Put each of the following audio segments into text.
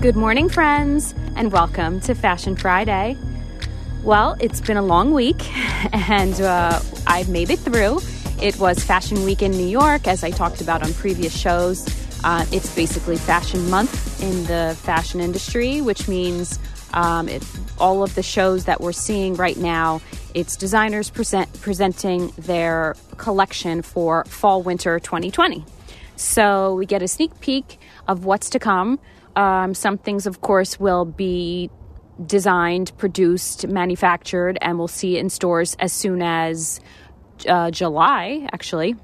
Good morning, friends, and welcome to Fashion Friday. Well, it's been a long week, and uh, I've made it through. It was Fashion Week in New York, as I talked about on previous shows. Uh, it's basically Fashion Month in the fashion industry, which means um, it, all of the shows that we're seeing right now, it's designers present, presenting their collection for Fall Winter 2020. So we get a sneak peek of what's to come. Um, some things, of course, will be designed, produced, manufactured, and we'll see it in stores as soon as uh, July, actually.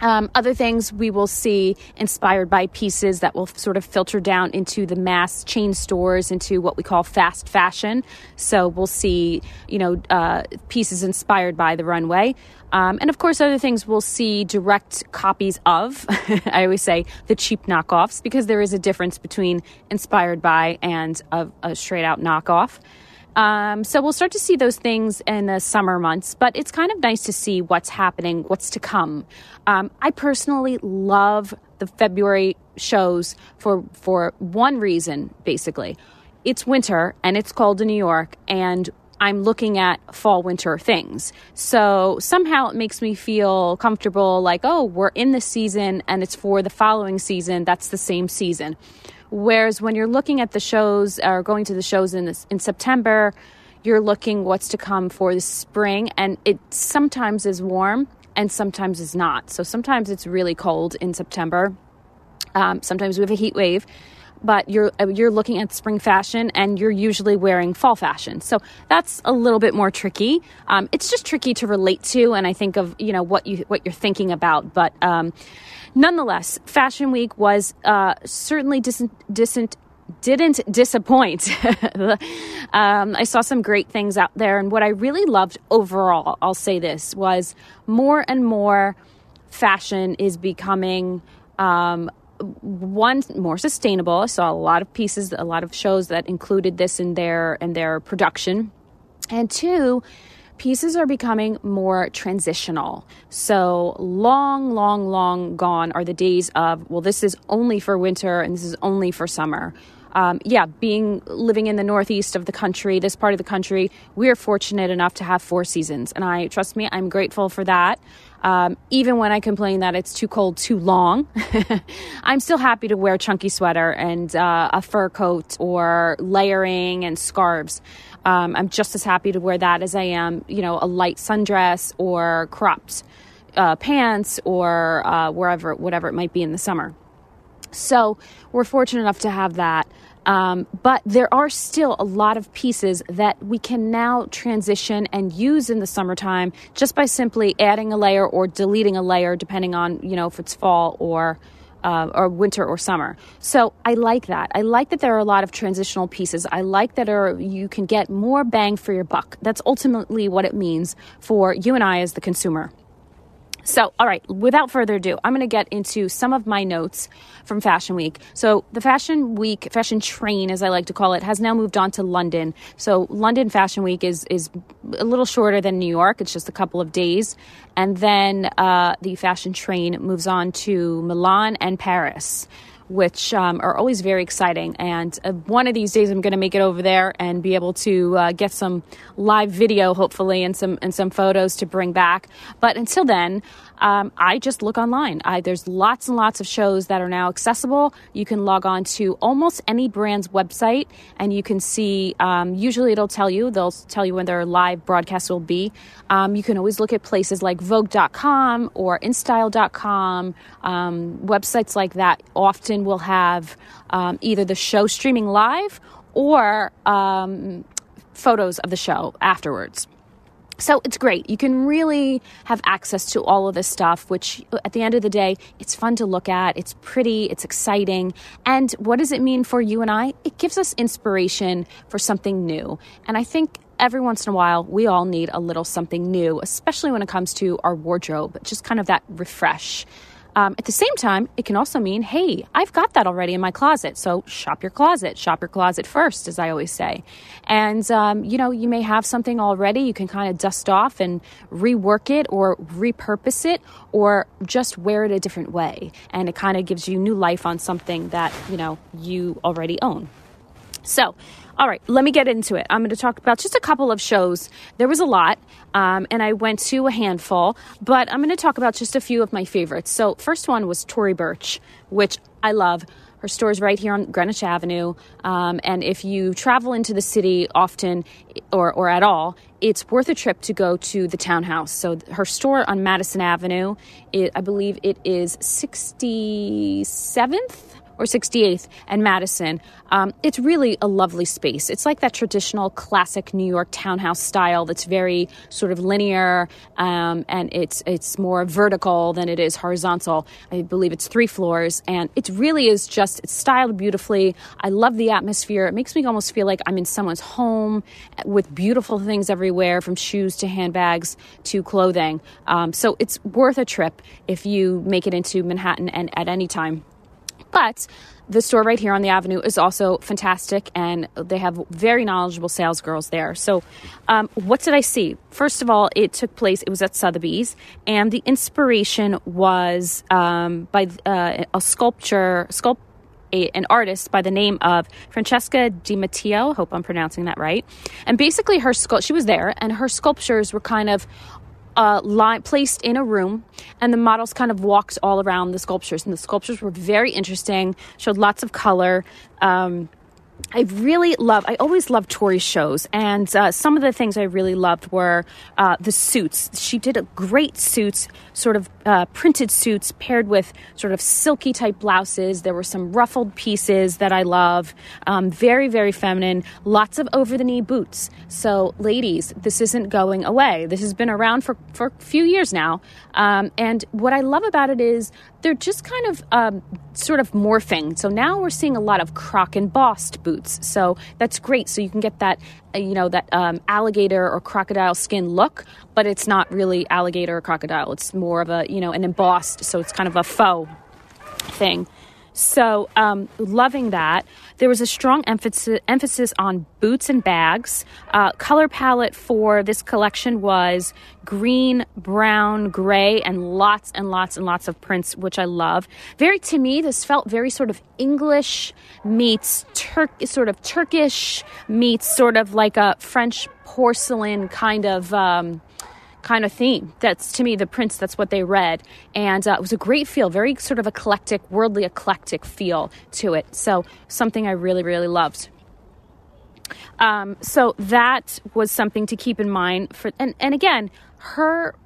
Um, other things we will see inspired by pieces that will sort of filter down into the mass chain stores, into what we call fast fashion. So we'll see, you know, uh, pieces inspired by the runway. Um, and of course, other things we'll see direct copies of. I always say the cheap knockoffs because there is a difference between inspired by and a, a straight out knockoff. Um, so we'll start to see those things in the summer months, but it's kind of nice to see what's happening, what's to come. Um, I personally love the February shows for for one reason, basically. It's winter and it's cold in New York, and I'm looking at fall winter things. So somehow it makes me feel comfortable like, oh, we're in the season and it's for the following season. That's the same season. Whereas when you're looking at the shows or going to the shows in this, in September, you're looking what's to come for the spring, and it sometimes is warm and sometimes is not. So sometimes it's really cold in September. Um, sometimes we have a heat wave, but you're uh, you're looking at spring fashion and you're usually wearing fall fashion. So that's a little bit more tricky. Um, it's just tricky to relate to, and I think of you know what you what you're thinking about, but. Um, Nonetheless, Fashion Week was uh, certainly dis- dis- didn't disappoint. um, I saw some great things out there, and what I really loved overall, I'll say this, was more and more fashion is becoming. Um, one more sustainable. I saw a lot of pieces, a lot of shows that included this in their in their production, and two, pieces are becoming more transitional. So, long, long, long gone are the days of, well, this is only for winter and this is only for summer. Um, yeah, being living in the northeast of the country, this part of the country, we are fortunate enough to have four seasons. And I, trust me, I'm grateful for that. Um, even when I complain that it's too cold too long, I'm still happy to wear chunky sweater and uh, a fur coat or layering and scarves. Um, I'm just as happy to wear that as I am, you know, a light sundress or cropped uh, pants or uh, wherever, whatever it might be in the summer. So we're fortunate enough to have that. Um, but there are still a lot of pieces that we can now transition and use in the summertime just by simply adding a layer or deleting a layer, depending on, you know, if it's fall or uh, or winter or summer. So I like that. I like that there are a lot of transitional pieces. I like that are, you can get more bang for your buck. That's ultimately what it means for you and I as the consumer. So, all right, without further ado, I'm going to get into some of my notes from Fashion Week. So, the Fashion Week, Fashion Train, as I like to call it, has now moved on to London. So, London Fashion Week is is a little shorter than New York. It's just a couple of days, and then uh, the Fashion Train moves on to Milan and Paris which um, are always very exciting. And uh, one of these days, I'm going to make it over there and be able to uh, get some live video, hopefully, and some and some photos to bring back. But until then, um, I just look online. I, there's lots and lots of shows that are now accessible. You can log on to almost any brand's website and you can see, um, usually it'll tell you, they'll tell you when their live broadcast will be. Um, you can always look at places like Vogue.com or InStyle.com. Um, websites like that often will have um, either the show streaming live or um, photos of the show afterwards. So it's great. You can really have access to all of this stuff, which uh, at the end of the day, it's fun to look at. It's pretty, it's exciting. And what does it mean for you and I? It gives us inspiration for something new. And I think every once in a while, we all need a little something new, especially when it comes to our wardrobe, just kind of that refresh. Um, at the same time, it can also mean, hey, I've got that already in my closet. So shop your closet. Shop your closet first, as I always say. And, um, you know, you may have something already. You can kind of dust off and rework it or repurpose it or just wear it a different way. And it kind of gives you new life on something that, you know, you already own. So, all right, let me get into it. I'm going to talk about just a couple of shows. There was a lot, um, and I went to a handful, but I'm going to talk about just a few of my favorites. So, first one was Tory Burch, which I love. Her store is right here on Greenwich Avenue. Um, and if you travel into the city often or, or at all, it's worth a trip to go to the townhouse. So her store on Madison Avenue, it, I believe it is 67th or 68th and Madison. Um, it's really a lovely space. It's like that traditional classic New York townhouse style that's very sort of linear um, and it's it's more vertical than it is horizontal. I believe it's three floors and it really is just it's styled beautifully. I love the atmosphere. It makes me almost feel like I'm in someone's home with beautiful things everywhere from shoes to handbags to clothing. Um, so it's worth a trip if you make it into Manhattan and at any time. But the store right here on the avenue is also fantastic, and they have very knowledgeable sales girls there. So, um, what did I see? First of all, it took place, it was at Sotheby's, and the inspiration was um, by uh, a sculpture, sculpt. A, an artist by the name of Francesca DiMattio. I hope I'm pronouncing that right. And basically, her sculpt she was there, and her sculptures were kind of uh, line, placed in a room, and the models kind of walked all around the sculptures. And the sculptures were very interesting, showed lots of color. Um, I really love, I always love Tory's shows. And uh, some of the things I really loved were uh, the suits. She did a great suits, sort of uh, printed suits paired with sort of silky type blouses. There were some ruffled pieces that I love. Um, very, very feminine. Lots of over the knee boots. So, ladies, this isn't going away. This has been around for, for a few years now. Um, and what I love about it is they're just kind of um, sort of morphing. So now we're seeing a lot of croc embossed boots. So that's great. So you can get that, uh, you know, that um, alligator or crocodile skin look, but it's not really alligator or crocodile. It's more of a, you know, an embossed. So it's kind of a faux thing. So, um, loving that. There was a strong emphasis, emphasis on boots and bags. Uh, color palette for this collection was green, brown, gray, and lots and lots and lots of prints, which I love. Very, to me, this felt very sort of English meets Turk, sort of Turkish meets sort of like a French porcelain kind of. Um, kind of theme. That's to me the prints. That's what they read, and uh, it was a great feel, very sort of eclectic, worldly eclectic feel to it. So something I really really loved. Um, so that was something to keep in mind for, and and again, her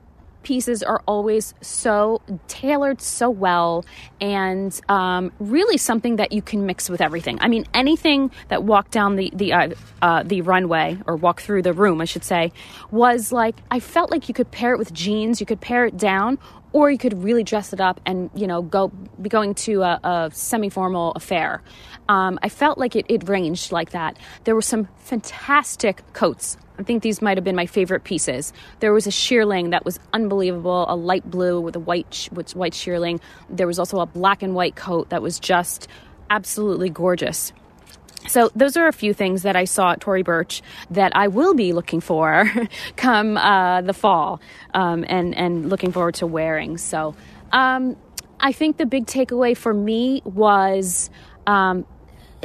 pieces are always so tailored so well and um, really something that you can mix with everything. I mean, anything that walked down the the uh, uh, the runway or walk through the room, I should say, was like I felt like you could pair it with jeans, you could pair it down, or you could really dress it up and you know go be going to a, a semi-formal affair um, i felt like it, it ranged like that there were some fantastic coats I think these might have been my favorite pieces. There was a shearling that was unbelievable, a light blue with a white with white shearling. There was also a black and white coat that was just absolutely gorgeous. So those are a few things that I saw at Tory Burch that I will be looking for come uh, the fall, um, and and looking forward to wearing. So um, I think the big takeaway for me was. Um,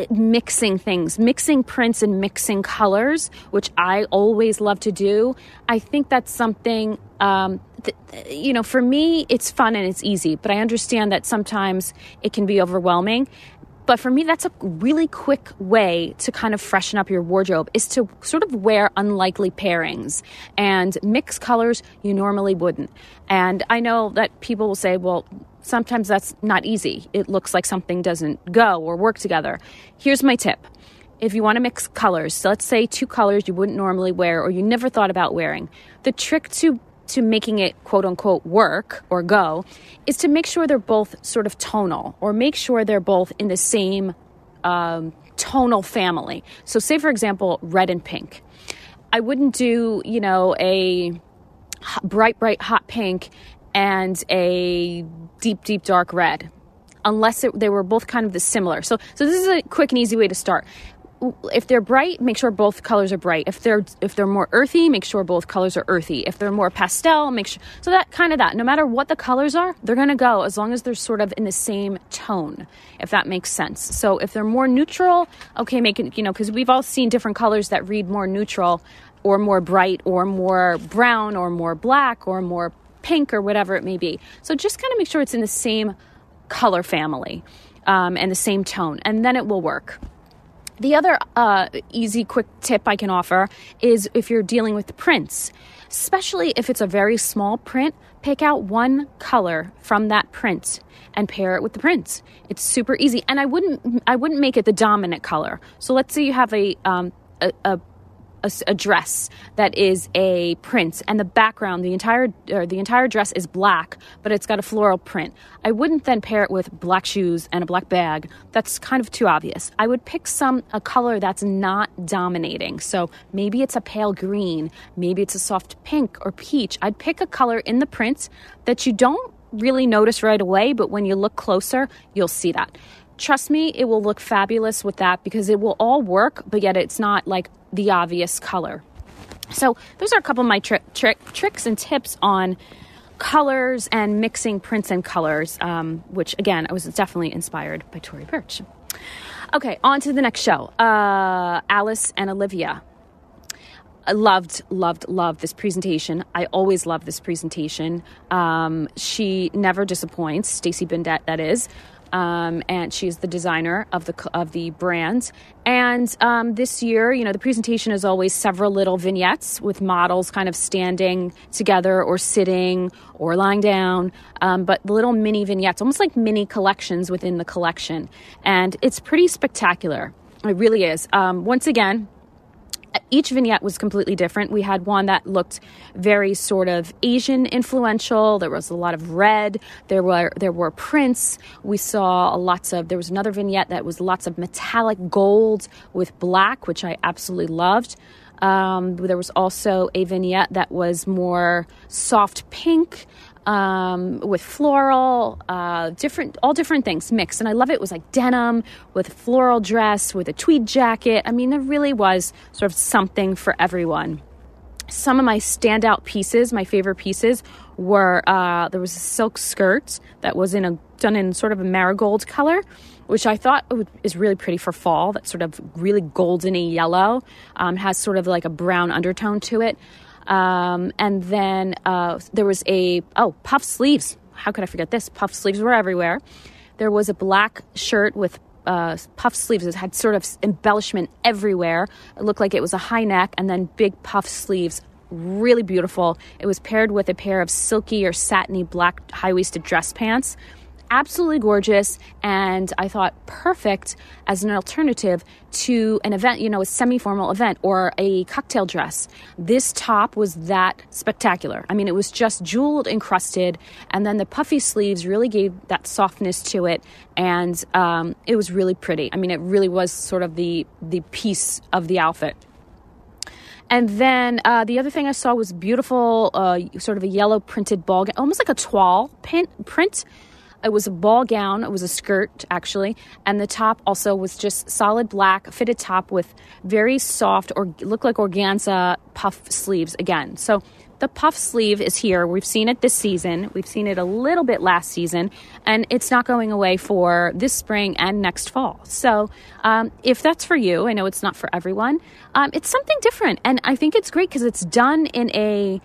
mixing things, mixing prints and mixing colors, which I always love to do. I think that's something, um, th- you know, for me, it's fun and it's easy, but I understand that sometimes it can be overwhelming. But for me, that's a really quick way to kind of freshen up your wardrobe is to sort of wear unlikely pairings and mix colors you normally wouldn't. And I know that people will say, well, sometimes that's not easy. It looks like something doesn't go or work together. Here's my tip. If you want to mix colors, so let's say two colors you wouldn't normally wear or you never thought about wearing, the trick to to making it quote unquote work or go is to make sure they're both sort of tonal or make sure they're both in the same um, tonal family. So, say for example, red and pink. I wouldn't do, you know, a bright, bright hot pink and a deep, deep dark red unless it, they were both kind of the similar. So, so this is a quick and easy way to start if they're bright, make sure both colors are bright. If they're if they're more earthy, make sure both colors are earthy. If they're more pastel, make sure so that kind of that. No matter what the colors are, they're to go as long as they're sort of in the same tone, if that makes sense. So if they're more neutral, okay, make it, you know, cuz we've all seen different colors that read more neutral or more bright or more brown or more black or more pink or whatever it may be. So just kind of make sure it's in the same color family um, and the same tone, and then it will work. The other uh, easy, quick tip I can offer is if you're dealing with prints, especially if it's a very small print, pick out one color from that print and pair it with the print. It's super easy, and I wouldn't I wouldn't make it the dominant color. So let's say you have a um, a, a a, a, dress that is a print and the background the entire or the entire dress is black but it's got a floral print. I wouldn't then pair it with black shoes and a black bag. That's kind of too obvious. I would pick some a color that's not dominating. So maybe it's a pale green maybe it's a soft pink or peach. I'd pick a color in the print that you don't really notice right away but when you look closer you'll see that trust me, it will look fabulous with that because it will all work, but yet it's not like the obvious color. So, those are a couple of my tri- tri- tricks and tips on colors and mixing prints and colors, um, which again, I was definitely inspired by Tory Burch. Okay, on to the next show uh, Alice and Olivia. I loved, loved, loved this presentation. I always love this presentation. Um, she never disappoints, Stacey Bendet, that is um, and she's the designer of the of the brand. And um, this year, you know, the presentation is always several little vignettes with models kind of standing together or sitting or lying down, um, but little mini vignettes, almost like mini collections within the collection, and it's pretty spectacular. It really is. Um, once again, each vignette was completely different. We had one that looked very sort of Asian influential. There was a lot of red. There were there were prints. We saw a lots of. There was another vignette that was lots of metallic gold with black, which I absolutely loved. Um, there was also a vignette that was more soft pink um, with floral, uh, different, all different things mixed. And I love it. It was like denim with floral dress, with a tweed jacket. I mean, there really was sort of something for everyone. Some of my standout pieces, my favorite pieces, were uh, there was a silk skirt that was in a done in sort of a marigold color, which I thought is really pretty for fall. That's sort of really goldeny yellow, um, has sort of like a brown undertone to it. Um, and then uh, there was a, oh, puff sleeves. How could I forget this? Puff sleeves were everywhere. There was a black shirt with uh, puff sleeves. It had sort of embellishment everywhere. It looked like it was a high neck and then big puff sleeves. Really beautiful. It was paired with a pair of silky or satiny black high waisted dress pants absolutely gorgeous and I thought perfect as an alternative to an event, you know, a semi formal event or a cocktail dress. This top was that spectacular. I mean, it was just jeweled, and encrusted, and then the puffy sleeves really gave that softness to it, and um, it was really pretty. I mean, it really was sort of the, the piece of the outfit. And then uh, the other thing I saw was beautiful, uh, sort of a yellow printed ball, almost like a toile print it was a ball gown, it was a skirt actually, and the top also was just solid black fitted top with very soft or look like organza puff sleeves again. So the puff sleeve is here. We've seen it this season. We've seen it a little bit last season, and it's not going away for this spring and next fall. So, um, if that's for you, I know it's not for everyone. Um, it's something different, and I think it's great because it's done in a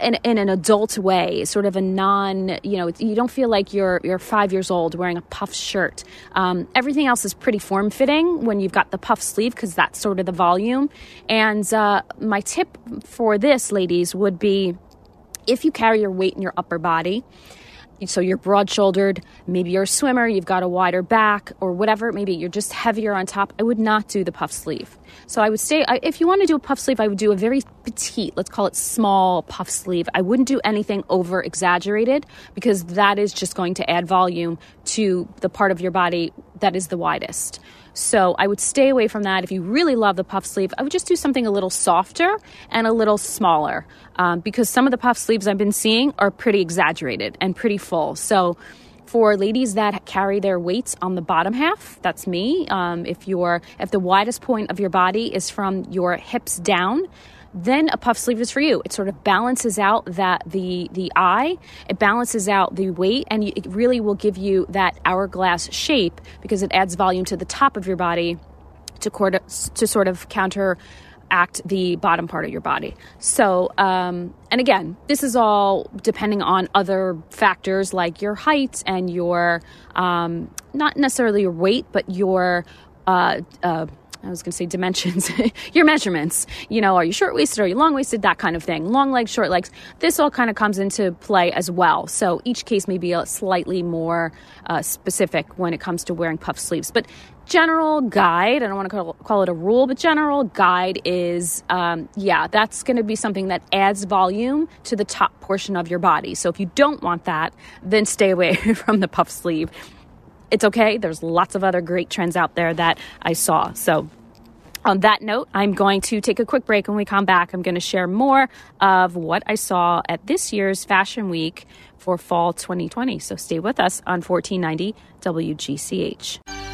in, in an adult way, sort of a non, you know, you don't feel like you're you're five years old wearing a puff shirt. Um, everything else is pretty form fitting when you've got the puff sleeve because that's sort of the volume. And uh, my tip for this, ladies, would be if you carry your weight in your upper body so you're broad shouldered, maybe you're a swimmer, you've got a wider back, or whatever it may be, you're just heavier on top. I would not do the puff sleeve. So I would say, if you want to do a puff sleeve, I would do a very petite, let's call it small puff sleeve. I wouldn't do anything over exaggerated because that is just going to add volume to the part of your body that is the widest. So I would stay away from that. If you really love the puff sleeve, I would just do something a little softer and a little smaller um, because some of the puff sleeves I've been seeing are pretty exaggerated and pretty full. So for ladies that carry their weights on the bottom half, that's me. Um, if your if the widest point of your body is from your hips down, then a puff sleeve is for you. It sort of balances out that the the eye, it balances out the weight, and it really will give you that hourglass shape because it adds volume to the top of your body to, to sort of counter act the bottom part of your body. So, um, and again, this is all depending on other factors like your height and your, um, not necessarily your weight, but your, uh, uh, I was going to say dimensions, your measurements. You know, are you short waisted? Are you long waisted? That kind of thing. Long legs, short legs. This all kind of comes into play as well. So each case may be slightly more uh, specific when it comes to wearing puff sleeves. But general guide, I don't want to call, call it a rule, but general guide is um, yeah, that's going to be something that adds volume to the top portion of your body. So if you don't want that, then stay away from the puff sleeve it's okay. There's lots of other great trends out there that I saw. So, on that note, I'm going to take a quick break. When we come back, I'm going to share more of what I saw at this year's Fashion Week for fall 2020. So, stay with us on 1490 WGCH.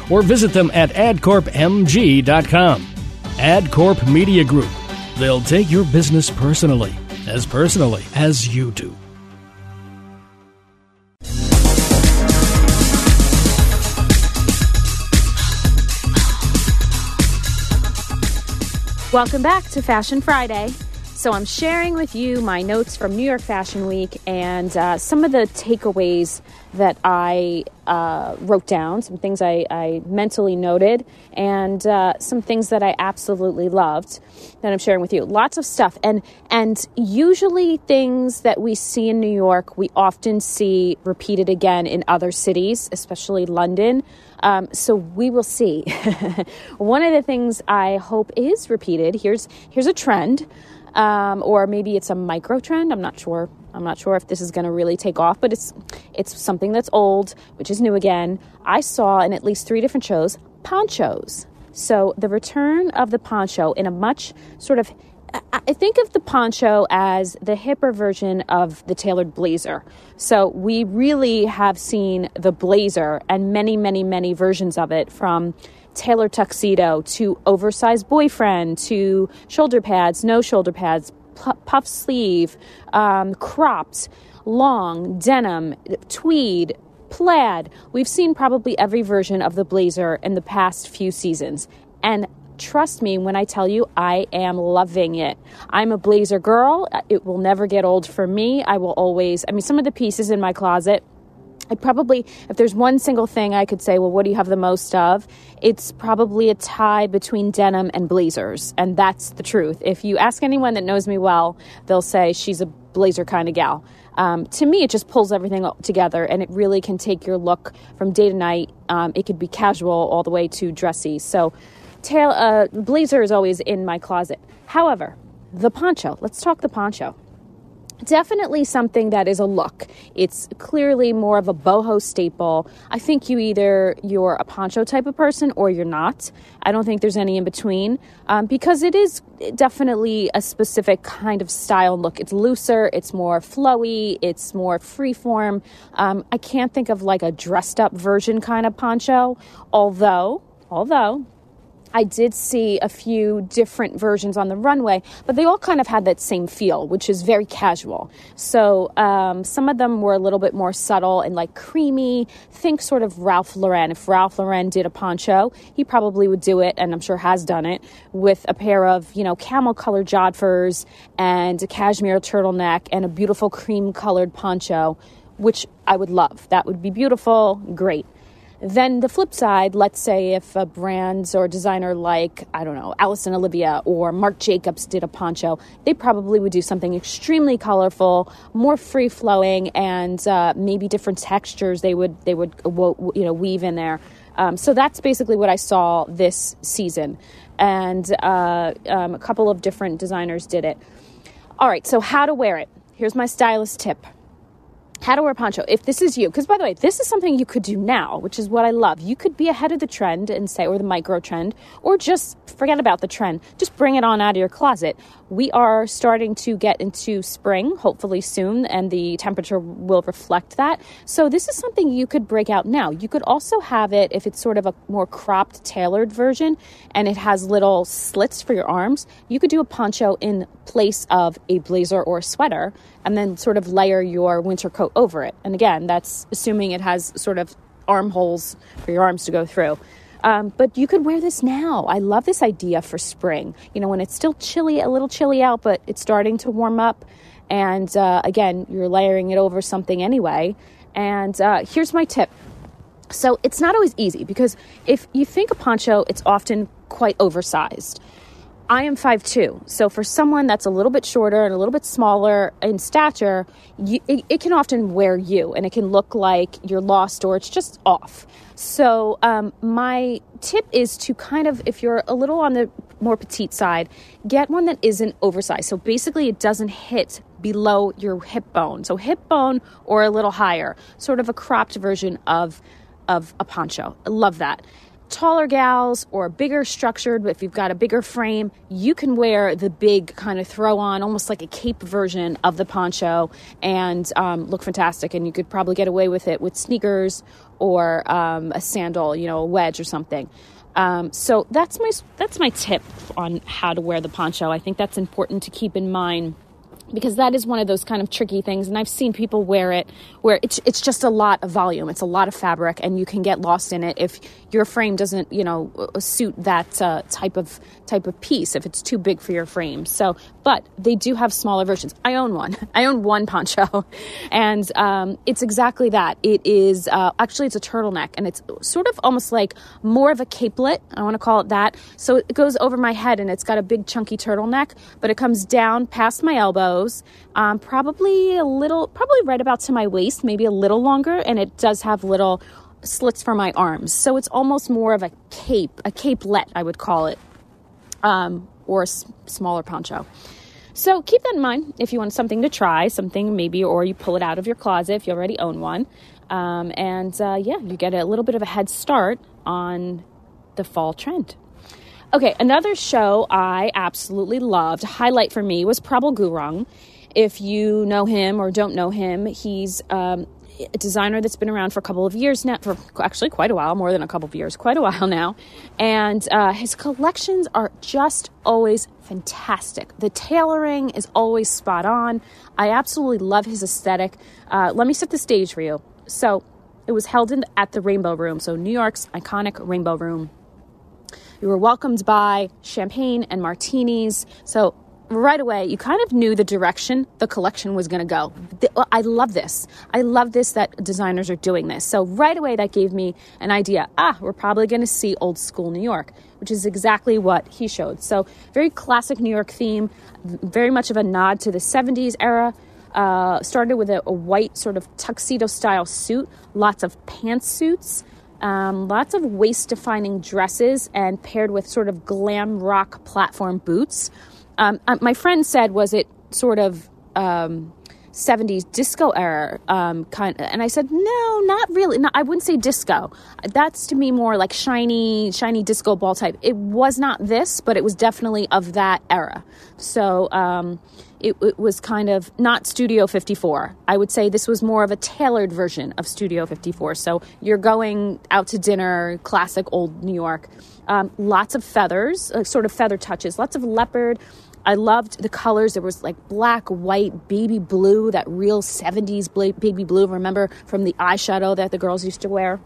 or visit them at adcorpmg.com. AdCorp Media Group. They'll take your business personally, as personally as you do. Welcome back to Fashion Friday. So, I'm sharing with you my notes from New York Fashion Week and uh, some of the takeaways that I uh, wrote down, some things I, I mentally noted, and uh, some things that I absolutely loved that I'm sharing with you. Lots of stuff, and and usually things that we see in New York, we often see repeated again in other cities, especially London. Um, so we will see. One of the things I hope is repeated. Here's here's a trend um, or maybe it's a micro trend. I'm not sure. I'm not sure if this is going to really take off, but it's it's something that's old, which is new again. I saw in at least three different shows ponchos. So the return of the poncho in a much sort of I think of the poncho as the hipper version of the tailored blazer. So we really have seen the blazer and many, many, many versions of it from tailored tuxedo to oversized boyfriend to shoulder pads, no shoulder pads, puff sleeve, um, cropped, long, denim, tweed, plaid. We've seen probably every version of the blazer in the past few seasons. And trust me when I tell you, I am loving it. I'm a blazer girl. It will never get old for me. I will always, I mean, some of the pieces in my closet I probably, if there's one single thing I could say, well, what do you have the most of? It's probably a tie between denim and blazers. And that's the truth. If you ask anyone that knows me well, they'll say she's a blazer kind of gal. Um, to me, it just pulls everything together and it really can take your look from day to night. Um, it could be casual all the way to dressy. So, tail, uh, blazer is always in my closet. However, the poncho, let's talk the poncho definitely something that is a look. It's clearly more of a boho staple. I think you either you're a poncho type of person or you're not. I don't think there's any in between um, because it is definitely a specific kind of style look. It's looser, it's more flowy, it's more freeform. Um, I can't think of like a dressed up version kind of poncho, although, although I did see a few different versions on the runway, but they all kind of had that same feel, which is very casual. So um, some of them were a little bit more subtle and like creamy. Think sort of Ralph Lauren. If Ralph Lauren did a poncho, he probably would do it, and I'm sure has done it, with a pair of, you know, camel colored jodhpurs and a cashmere turtleneck and a beautiful cream colored poncho, which I would love. That would be beautiful, great. Then the flip side, let's say if a brand or designer like, I don't know, Alice and Olivia or Marc Jacobs did a poncho, they probably would do something extremely colorful, more free flowing, and uh, maybe different textures they would they would you know weave in there. Um, so that's basically what I saw this season, and uh, um, a couple of different designers did it. All right, so how to wear it? Here's my stylist tip how to wear poncho if this is you because by the way this is something you could do now which is what i love. You could be ahead of the trend and say or the micro trend or just forget about the trend. Just bring it on out of your closet. We are starting to get into spring hopefully soon and the temperature will reflect that. So this is something you could break out now. You could also have it if it's sort of a more cropped tailored version and it has little slits for your arms. You could do a poncho in place of a blazer or a sweater and then sort of layer your winter coat over it. And again, that's assuming it has sort of armholes for your arms to go through. Um, but you could wear this now. I love this idea for spring. You know, when it's still chilly, a little chilly out, but it's starting to warm up. And uh, again, you're layering it over something anyway. And uh, here's my tip. So it's not always easy because if you think a poncho, it's often quite oversized. I am 5'2. So for someone that's a little bit shorter and a little bit smaller in stature, you, it, it, can often wear you and it can look like you're lost or it's just off. So um, my tip is to kind of, if you're a little on the more petite side, get one that isn't oversized. So basically, it doesn't hit below your hip bone. So hip bone or a little higher, sort of a cropped version of of a poncho. I love that taller gals or bigger structured, but if you've got a bigger frame, you can wear the big kind of throw on, almost like a cape version of the poncho and um, look fantastic. And you could probably get away with it with sneakers or um, a sandal, you know, a wedge or something. Um, so that's my that's my tip on how to wear the poncho. I think that's important to keep in mind because that is one of those kind of tricky things and i've seen people wear it where it's, it's just a lot of volume it's a lot of fabric and you can get lost in it if your frame doesn't you know suit that uh, type of type of piece if it's too big for your frame. So but they do have smaller versions. I own one. I own one poncho. And um, it's exactly that. It is uh, actually it's a turtleneck and it's sort of almost like more of a capelet. I want to call it that. So it goes over my head and it's got a big chunky turtleneck but it comes down past my elbows um, probably a little probably right about to my waist maybe a little longer and it does have little slits for my arms. So it's almost more of a cape, a capelet, I would call it, um, or a s- smaller poncho. So keep that in mind if you want something to try, something maybe, or you pull it out of your closet if you already own one. Um, and uh, yeah, you get a little bit of a head start on the fall trend. Okay, another show I absolutely loved, highlight for me was Prabal Gurung. If you know him or don't know him, he's um, a designer that's been around for a couple of years now, for actually quite a while, more than a couple of years, quite a while now. And uh, his collections are just always fantastic. The tailoring is always spot on. I absolutely love his aesthetic. Uh, let me set the stage for you. So, it was held in, at the Rainbow Room, so New York's iconic Rainbow Room. We were welcomed by champagne and martinis. So right away, you kind of knew the direction the collection was going to go. I love this. I love this that designers are doing this. So right away, that gave me an idea. Ah, we're probably going to see old school New York, which is exactly what he showed. So very classic New York theme, very much of a nod to the 70s era. Uh, started with a, a, white sort of tuxedo style suit, lots of pantsuits. Um, lots of waist defining dresses and paired with sort of glam rock platform boots um, uh, my friend said, was it sort of um, 70s disco era um, kind of, and I said no not really no, I wouldn't say disco that's to me more like shiny shiny disco ball type it was not this but it was definitely of that era so um, it, it, was kind of not Studio 54. I would say this was more of a tailored version of Studio 54. So you're going out to dinner, classic old New York. Um, lots of feathers, uh, sort of feather touches, lots of leopard. I loved the colors. There was like black, white, baby blue, that real 70s baby blue. Remember from the eyeshadow that the girls used to wear?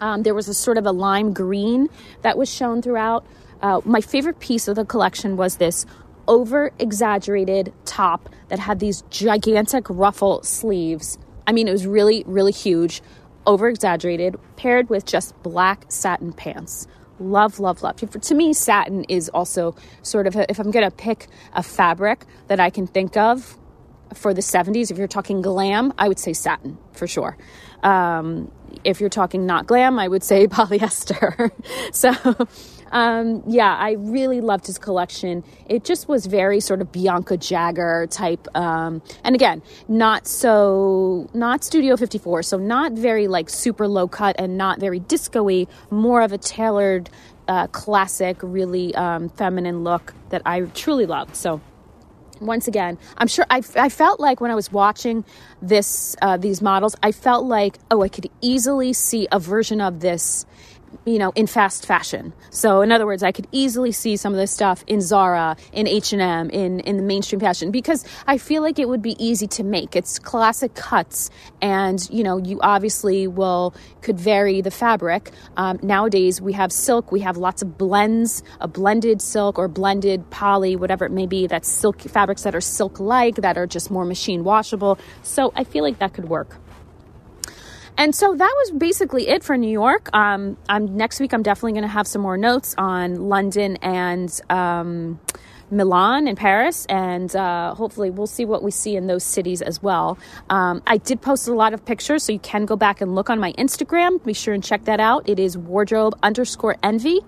Um, there was a sort of a lime green that was shown throughout. Uh, my favorite piece of the collection was this over exaggerated top that had these gigantic ruffle sleeves. I mean, it was really, really huge, over exaggerated, paired with just black satin pants. Love, love, love. To me, satin is also sort of, a, if I'm going to pick a fabric that I can think of for the 70s, if you're talking glam, I would say satin for sure. Um, if you're talking not glam, I would say polyester. so, um, yeah, I really loved his collection. It just was very sort of Bianca Jagger type. Um, and again, not so, not Studio 54, so not very like super low cut and not very disco y, more of a tailored, uh, classic, really um, feminine look that I truly loved. So, once again, I'm sure I, I felt like when I was watching this uh, these models, I felt like oh, I could easily see a version of this you know in fast fashion. So in other words i could easily see some of this stuff in zara in h&m in, in the mainstream fashion because i feel like it would be easy to make. It's classic cuts and you know you obviously will could vary the fabric. Um, nowadays we have silk we have lots of blends a blended silk or blended poly whatever it may be that's silk fabrics that are silk like that are just more machine washable. So i feel like that could work and so that was basically it for New York. Um, I'm, next week, I'm definitely going to have some more notes on London and um, Milan and Paris, and uh, hopefully we'll see what we see in those cities as well. Um, I did post a lot of pictures, so you can go back and look on my Instagram. Be sure and check that out. It is wardrobe underscore envy.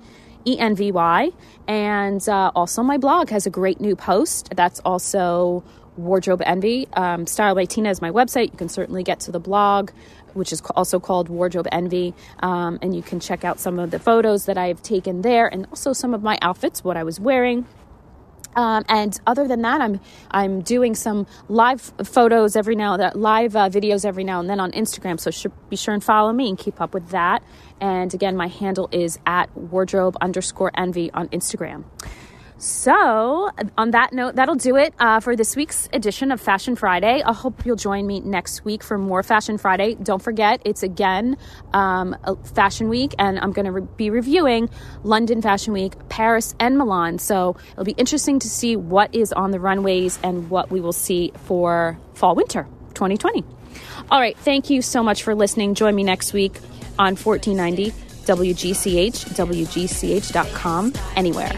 E N V Y. And uh, also, my blog has a great new post. That's also Wardrobe Envy. Um, Style by Tina is my website. You can certainly get to the blog which is also called Wardrobe Envy. Um, and you can check out some of the photos that I've taken there and also some of my outfits, what I was wearing. Um, and other than that, I'm I'm doing some live photos every now that live uh, videos every now and then on Instagram. So sh- be sure and follow me and keep up with that. And again, my handle is at wardrobe underscore envy on Instagram. So, on that note, that'll do it uh, for this week's edition of Fashion Friday. I hope you'll join me next week for more Fashion Friday. Don't forget, it's again um, Fashion Week, and I'm going to re- be reviewing London Fashion Week, Paris, and Milan. So, it'll be interesting to see what is on the runways and what we will see for fall winter 2020. All right, thank you so much for listening. Join me next week on 1490 WGCH, WGCH.com, anywhere.